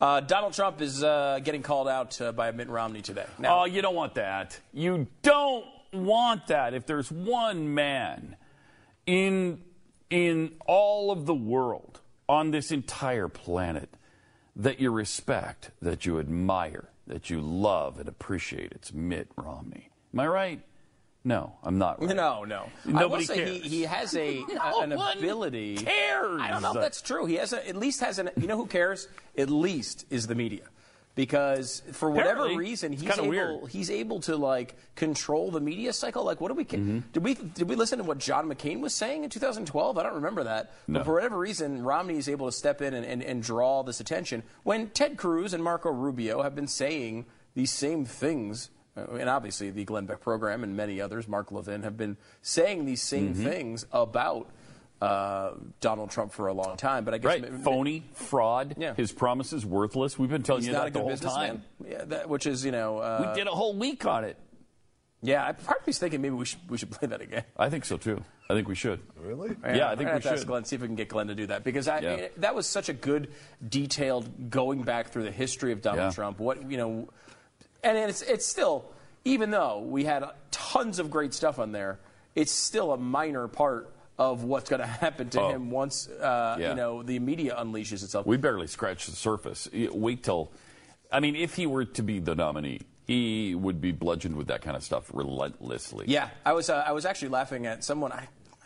Uh, Donald Trump is uh, getting called out uh, by Mitt Romney today. Now, Oh, you don't want that. You don't want that. If there's one man in in all of the world on this entire planet that you respect, that you admire, that you love and appreciate, it's Mitt Romney. Am I right? No, I'm not. Right. no, no. Nobody say cares. He, he has a, No an one ability. cares. I don't know if that's true. He has a, at least has an. You know who cares? At least is the media. Because for whatever Apparently. reason he's able weird. he's able to like control the media cycle. Like what do we Mm-hmm. did we did we listen to what John McCain was saying in 2012? I don't remember that. No. But for whatever reason, Romney is able to step in and, and, and draw this attention when Ted Cruz and Marco Rubio have been saying these same things. Uh, And obviously, the Glenn Beck program and many others, Mark Levin, have been saying these same Mm-hmm. things about uh, Donald Trump for a long time. But I guess Right, m- m- phony, fraud. Yeah. His promises worthless. We've been telling he's you not that a the whole time. Yeah, that, which is you know. Uh, we did a whole week on it. Yeah, I part of me's thinking maybe we should we should play that again. I think so too. I think we should. Really? Yeah, I think I'd we have to ask should. Glenn, see if we can get Glenn to do that because I, Yeah. that was such a good, detailed going back through the history of Donald Yeah. Trump. What you know, and it's it's still even though we had tons of great stuff on there, it's still a minor part of what's going to happen to Oh. him once uh, Yeah. you know the media unleashes itself. We barely scratched the surface. Wait till, I mean, if he were to be the nominee, he would be bludgeoned with that kind of stuff relentlessly. Yeah, I was uh, I was actually laughing at someone. I,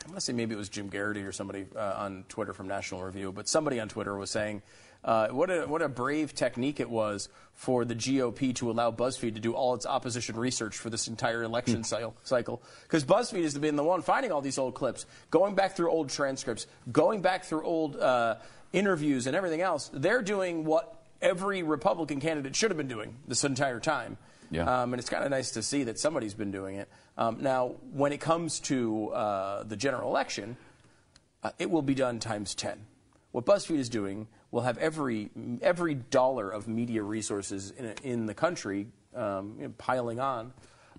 I want to say maybe it was Jim Geraghty or somebody uh, on Twitter from National Review, but somebody on Twitter was saying uh, what a what a brave technique it was for the GOP to allow BuzzFeed to do all its opposition research for this entire election cycle. Cycle because BuzzFeed has been the one finding all these old clips, going back through old transcripts, going back through old uh, interviews and everything else. They're doing what every Republican candidate should have been doing this entire time. Yeah. Um, and it's kind of nice to see that somebody's been doing it. Um, now, when it comes to uh, the general election, uh, it will be done times 10. What BuzzFeed is doing will have every, every dollar of media resources in, in the country um, you know, piling on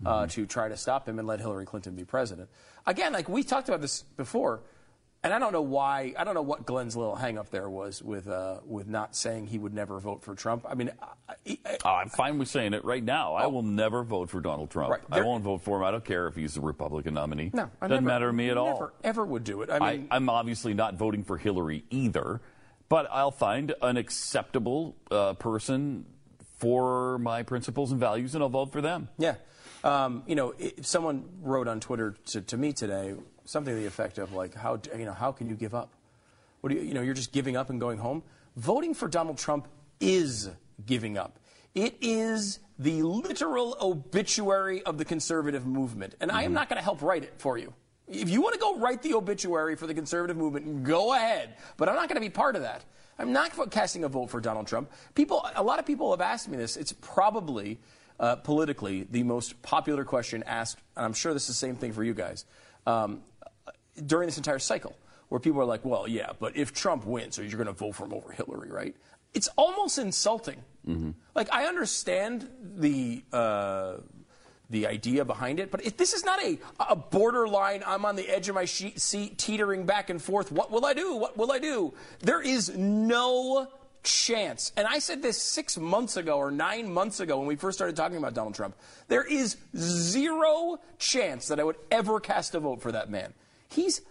uh, to try to stop him and let Hillary Clinton be president. Again, like we talked about this before, and I don't know why, I don't know what Glenn's little hang up there was with, uh, with not saying he would never vote for Trump. I mean, I, I, Oh, I'm fine with saying it right now. I will never vote for Donald Trump. Right. I won't vote for him. I don't care if he's a Republican nominee. no, I Doesn't never- matter to me at all. Never, ever would do it. I I, mean, I'm obviously not voting for Hillary either, but I'll find an acceptable uh, person for my principles and values, and I'll vote for them. Yeah. Um, you know, someone wrote on Twitter to, to me today something to the effect of like, how you know, how can you give up? What do you, you know, you're just giving up and going home. Voting for Donald Trump is giving up. It is the literal obituary of the conservative movement, and I am not going to help write it for you. If you want to go write the obituary for the conservative movement, go ahead. But I'm not going to be part of that. I'm not casting a vote for Donald Trump. People, a lot of people have asked me this. It's probably uh, politically the most popular question asked, and I'm sure this is the same thing for you guys, um, during this entire cycle, where people are like, well, yeah, but if Trump wins, so you're going to vote for him over Hillary, right? It's almost insulting. Like, I understand the. Uh, the idea behind it, but it, this is not a, a borderline. I'm on the edge of my seat, teetering back and forth. What will I do? What will I do? There is no chance. And I said this six months ago or nine months ago when we first started talking about Donald Trump. There is zero chance that I would ever cast a vote for that man. He's,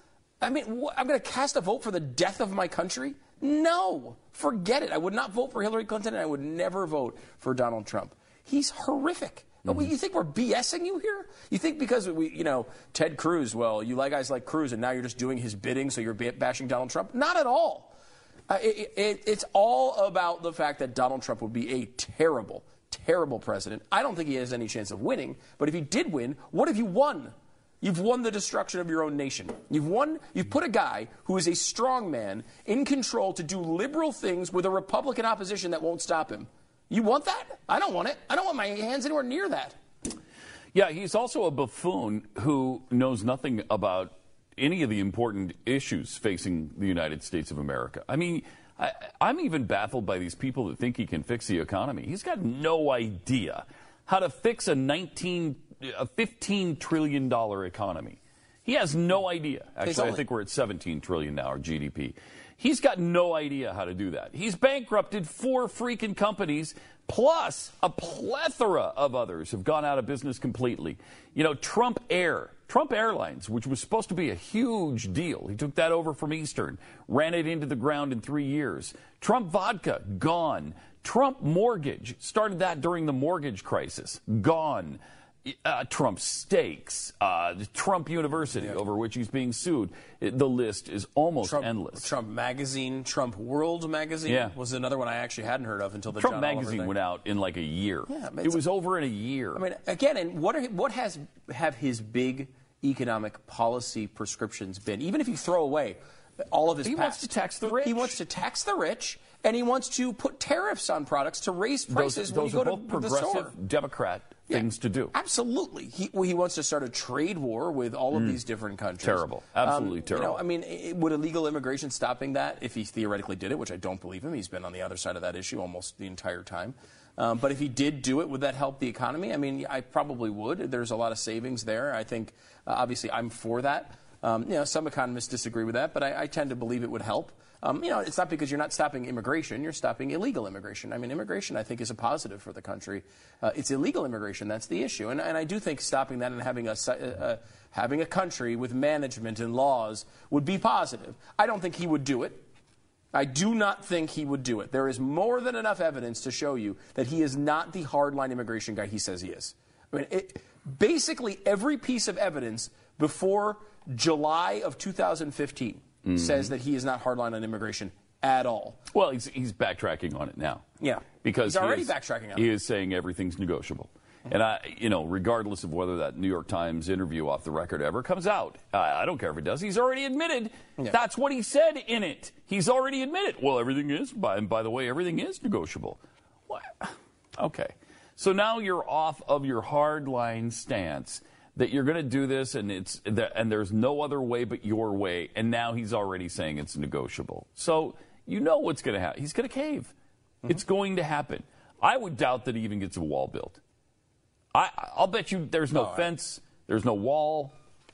I mean, wh- I'm going to cast a vote for the death of my country? No, forget it. I would not vote for Hillary Clinton, and I would never vote for Donald Trump. He's horrific. But You think we're BSing you here? You think because we, you know, Ted Cruz, well, you like guys like Cruz, and now you're just doing his bidding, so you're bashing Donald Trump? Not at all. Uh, it, it, it's all about the fact that Donald Trump would be a terrible, terrible president. I don't think he has any chance of winning. But if he did win, what have you won? You've won the destruction of your own nation. You've won, you've put a guy who is a strong man in control to do liberal things with a Republican opposition that won't stop him. You want that? I don't want it. I don't want my hands anywhere near that. Yeah, he's also a buffoon who knows nothing about any of the important issues facing the United States of America. I mean, I, am even baffled by these people that think he can fix the economy. He's got no idea how to fix a 19, a 15 trillion dollar economy. He has no idea. Actually, only- I think we're at 17 trillion now, our GDP. He's got no idea how to do that. He's bankrupted four freaking companies, plus a plethora of others have gone out of business completely. You know, Trump Air, Trump Airlines, which was supposed to be a huge deal, he took that over from Eastern, ran it into the ground in three years. Trump Vodka, gone. Trump Mortgage, started that during the mortgage crisis, gone uh, Trump Steaks, uh, Trump University, yeah. over which he's being sued. It, the list is almost Trump, endless. Trump Magazine, Trump World Magazine yeah. was another one I actually hadn't heard of until the Trump John Magazine went out in like a year. Yeah, it was over in a year. I mean, again, and what are, what has have his big economic policy prescriptions been? Even if you throw away all of his he past, wants to tax the rich. He wants to tax the rich and he wants to put tariffs on products to raise prices those, when those you go to progressive the store. Democrat yeah, things to do. Absolutely. He, well, he wants to start a trade war with all of mm. these different countries. Terrible. Absolutely um, terrible. You know, I mean, would illegal immigration stopping that if he theoretically did it, which I don't believe him? He's been on the other side of that issue almost the entire time. Um, but if he did do it, would that help the economy? I mean, I probably would. There's a lot of savings there. I think, uh, obviously, I'm for that. Um, you know, some economists disagree with that, but I, I tend to believe it would help. Um, you know, it's not because you're not stopping immigration, you're stopping illegal immigration. I mean, immigration, I think, is a positive for the country. Uh, it's illegal immigration, that's the issue. And, and I do think stopping that and having a, uh, having a country with management and laws would be positive. I don't think he would do it. I do not think he would do it. There is more than enough evidence to show you that he is not the hardline immigration guy he says he is. I mean, it, basically every piece of evidence before July of 2015 mm-hmm. says that he is not hardline on immigration at all. Well, he's, he's backtracking on it now. Yeah. Because he's already he is, backtracking on it. He is saying everything's negotiable. Mm-hmm. And I, you know, regardless of whether that New York Times interview off the record ever comes out, I don't care if it does. He's already admitted yeah. that's what he said in it. He's already admitted. Well, everything is. By, and by the way, everything is negotiable. What? Okay. So now you're off of your hardline stance that you're going to do this and it's and there's no other way but your way. And now he's already saying it's negotiable. So you know what's going to happen. He's going to cave. Mm-hmm. it's going to happen. I would doubt that he even gets a wall built. I i'll bet you there's no, no fence I... there's no wall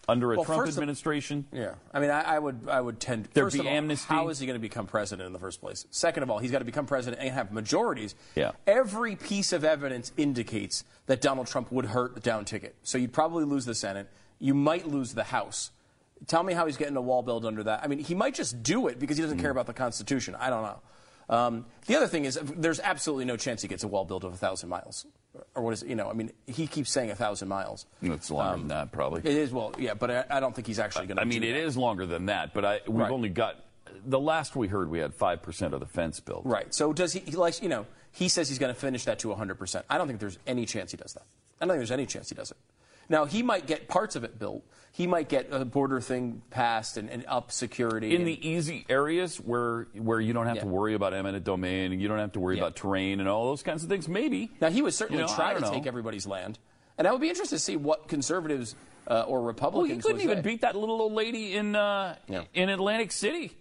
under a well, Trump administration. Of, yeah, I mean, I, I, would, I would tend. There'd be all, amnesty. How is he going to become president in the first place? Second of all, he's got to become president and have majorities. Yeah. Every piece of evidence indicates that Donald Trump would hurt the down ticket. So you'd probably lose the Senate. You might lose the House. Tell me how he's getting a wall built under that. I mean, he might just do it because he doesn't mm. care about the Constitution. I don't know. Um, the other thing is, there's absolutely no chance he gets a wall built of a thousand miles, or what is it? You know, I mean, he keeps saying a thousand miles. It's longer um, than that, probably. It is well, yeah, but I, I don't think he's actually going to. I mean, it that. is longer than that, but I, we've right. only got the last we heard, we had five percent of the fence built. Right. So does he? He likes, you know, he says he's going to finish that to 100 percent. I don't think there's any chance he does that. I don't think there's any chance he does it. Now, he might get parts of it built. He might get a border thing passed and, and up security. In and, the easy areas where where you don't have yeah. to worry about eminent domain and you don't have to worry yeah. about terrain and all those kinds of things, maybe. Now, he would certainly you know, try to know. take everybody's land. And I would be interested to see what conservatives uh, or Republicans. Well, he couldn't even say. beat that little old lady in uh, yeah. in Atlantic City.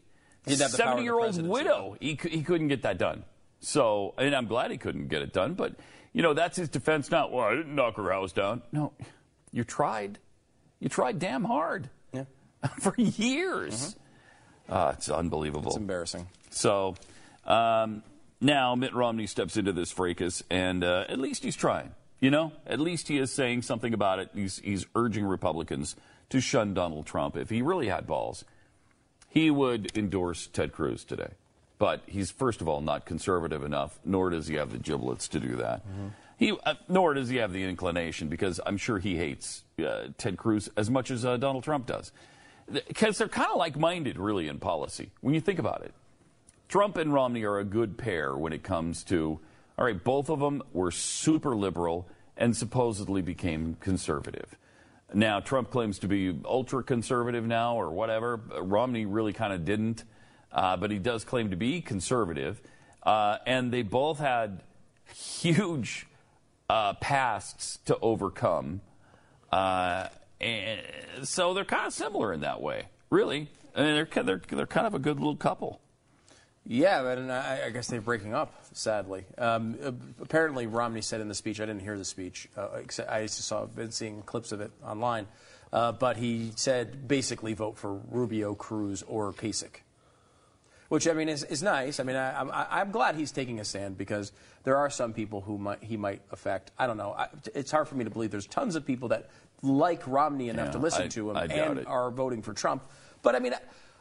Seventy-year-old widow. He, he couldn't get that done. So, and I'm glad he couldn't get it done. But you know, that's his defense. Now, well, I didn't knock her house down. No, you tried. You tried damn hard. Yeah. For years. Mm-hmm. Uh, it's unbelievable. It's embarrassing. So um, now Mitt Romney steps into this fracas, and uh, at least he's trying. You know, at least he is saying something about it. He's, he's urging Republicans to shun Donald Trump. If he really had balls, he would endorse Ted Cruz today. But he's, first of all, not conservative enough, nor does he have the giblets to do that. Mm-hmm. He, uh, nor does he have the inclination, because I'm sure he hates uh, Ted Cruz as much as uh, Donald Trump does. Because they're kind of like minded, really, in policy, when you think about it. Trump and Romney are a good pair when it comes to, all right, both of them were super liberal and supposedly became conservative. Now, Trump claims to be ultra conservative now or whatever. Romney really kind of didn't, uh, but he does claim to be conservative. Uh, and they both had huge uh, pasts to overcome. Uh, and so they're kind of similar in that way, really. I mean, they're, they're, they're kind of a good little couple. Yeah, and I, I guess they're breaking up, sadly. Um, apparently, Romney said in the speech, I didn't hear the speech, uh, I saw, been seeing clips of it online, uh, but he said basically vote for Rubio, Cruz, or Kasich. Which, I mean, is, is nice. I mean, I, am glad he's taking a stand because there are some people who might, he might affect. I don't know. I, it's hard for me to believe there's tons of people that like Romney enough yeah, to listen I, to him and it. are voting for Trump. But, I mean,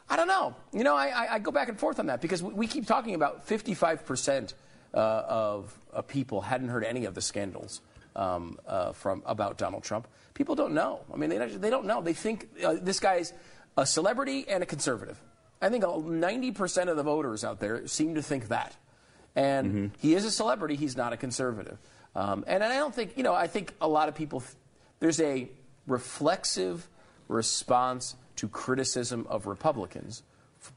I don't know. You know, I, I go back and forth on that because we, we keep talking about 55% uh, of uh, people hadn't heard any of the scandals um, uh, from about Donald Trump. People don't know. I mean, they, they don't know. They think uh, this guy's a celebrity and a conservative. I think 90% of the voters out there seem to think that. And mm-hmm. he is a celebrity, he's not a conservative. Um, and I don't think, you know, I think a lot of people, there's a reflexive response to criticism of Republicans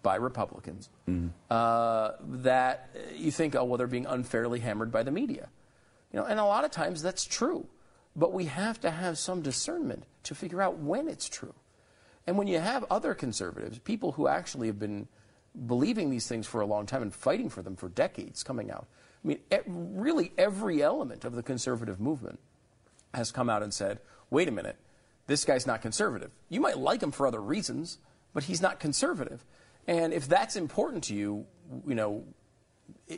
by Republicans mm-hmm. uh, that you think, oh, well, they're being unfairly hammered by the media. You know, and a lot of times that's true. But we have to have some discernment to figure out when it's true. And when you have other conservatives, people who actually have been believing these things for a long time and fighting for them for decades coming out, I mean, really every element of the conservative movement has come out and said, wait a minute, this guy's not conservative. You might like him for other reasons, but he's not conservative. And if that's important to you, you know,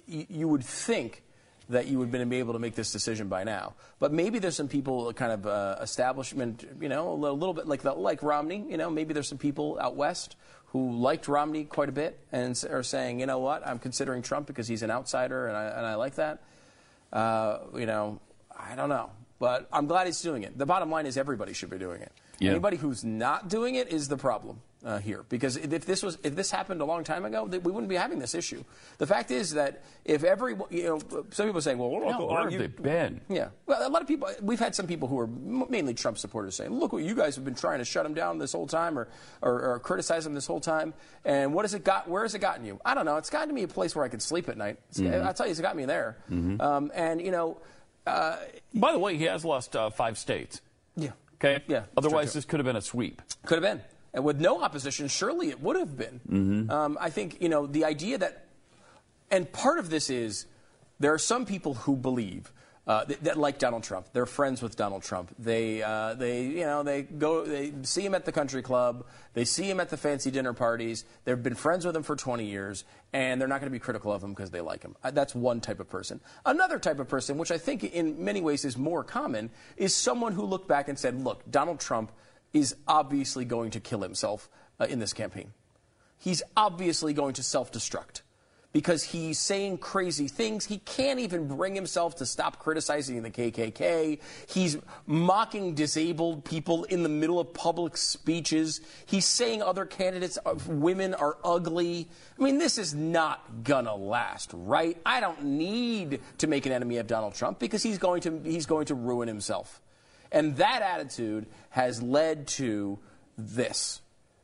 you would think that you would have been able to make this decision by now. But maybe there's some people, kind of uh, establishment, you know, a little, little bit like the, like Romney. You know, maybe there's some people out west who liked Romney quite a bit and are saying, you know what, I'm considering Trump because he's an outsider and I, and I like that. Uh, you know, I don't know. But I'm glad he's doing it. The bottom line is everybody should be doing it. Yeah. Anybody who's not doing it is the problem uh, here. Because if this was if this happened a long time ago, we wouldn't be having this issue. The fact is that if every you know some people are saying, well, look, where have they been? Yeah, well, a lot of people. We've had some people who are mainly Trump supporters saying, look what you guys have been trying to shut him down this whole time or or, or criticize him this whole time. And what has it got? Where has it gotten you? I don't know. It's gotten to me a place where I can sleep at night. Mm-hmm. I'll tell you, it's got me there. Mm-hmm. Um, and you know. Uh, By the way, he has lost uh, five states. Yeah. Okay. Yeah. Otherwise, this could have been a sweep. Could have been. And with no opposition, surely it would have been. Mm-hmm. Um, I think you know the idea that, and part of this is there are some people who believe uh, that, that, like Donald Trump. They're friends with Donald Trump. They, uh, they, you know, they go, they see him at the country club. They see him at the fancy dinner parties. They've been friends with him for 20 years, and they're not going to be critical of him because they like him. Uh, that's one type of person. Another type of person, which I think in many ways is more common, is someone who looked back and said, "Look, Donald Trump is obviously going to kill himself uh, in this campaign. He's obviously going to self-destruct." because he's saying crazy things. He can't even bring himself to stop criticizing the KKK. He's mocking disabled people in the middle of public speeches. He's saying other candidates, women are ugly. I mean, this is not gonna last, right? I don't need to make an enemy of Donald Trump because he's going to he's going to ruin himself. And that attitude has led to this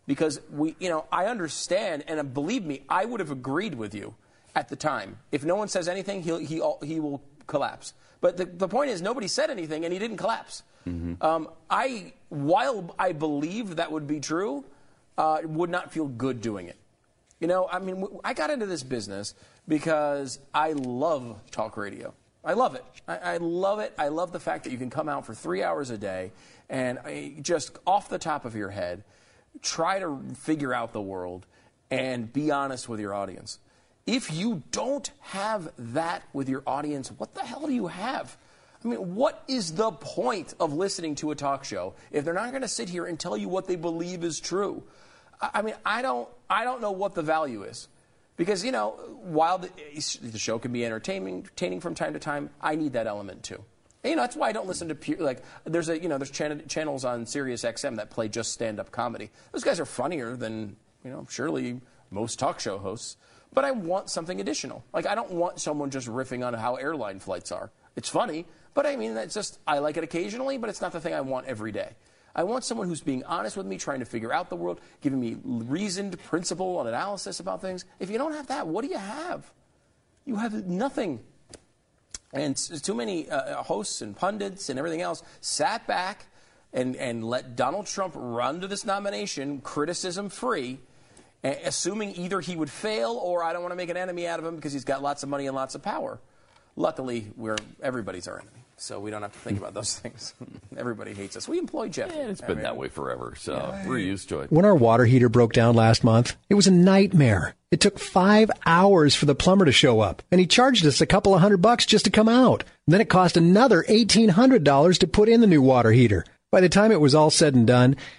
because we, you know, I understand, and believe me, I would have agreed with you at the time. If no one says anything, he'll, he, he will collapse. But the, the point is, nobody said anything, and he didn't collapse. Mm-hmm. Um, I, while I believe that would be true, uh, would not feel good doing it. You know, I mean, I got into this business because I love talk radio. I love it. I, I, love it. I love the fact that you can come out for three hours a day and uh, just off the top of your head try to figure out the world and be honest with your audience. If you don't have that with your audience, what the hell do you have? I mean, what is the point of listening to a talk show if they're not going to sit here and tell you what they believe is true? I mean, I don't, I don't know what the value is. Because, you know, while the, the show can be entertaining, entertaining from time to time, I need that element too. And, you know, that's why I don't listen to pure, like there's a you know there's chan- channels on Sirius XM that play just stand up comedy. Those guys are funnier than you know surely most talk show hosts. But I want something additional. Like I don't want someone just riffing on how airline flights are. It's funny, but I mean that's just I like it occasionally, but it's not the thing I want every day. I want someone who's being honest with me, trying to figure out the world, giving me reasoned principle and analysis about things. If you don't have that, what do you have? You have nothing. And too many uh, hosts and pundits and everything else sat back and, and let Donald Trump run to this nomination criticism free, assuming either he would fail or I don't want to make an enemy out of him because he's got lots of money and lots of power. Luckily, we're everybody's our enemy. So we don't have to think about those things. Everybody hates us. We employ Jeff. Yeah, it's been I mean, that way forever, so yeah. we're used to it. When our water heater broke down last month, it was a nightmare. It took five hours for the plumber to show up, and he charged us a couple of hundred bucks just to come out. then it cost another $1,800 to put in the new water heater. By the time it was all said and done,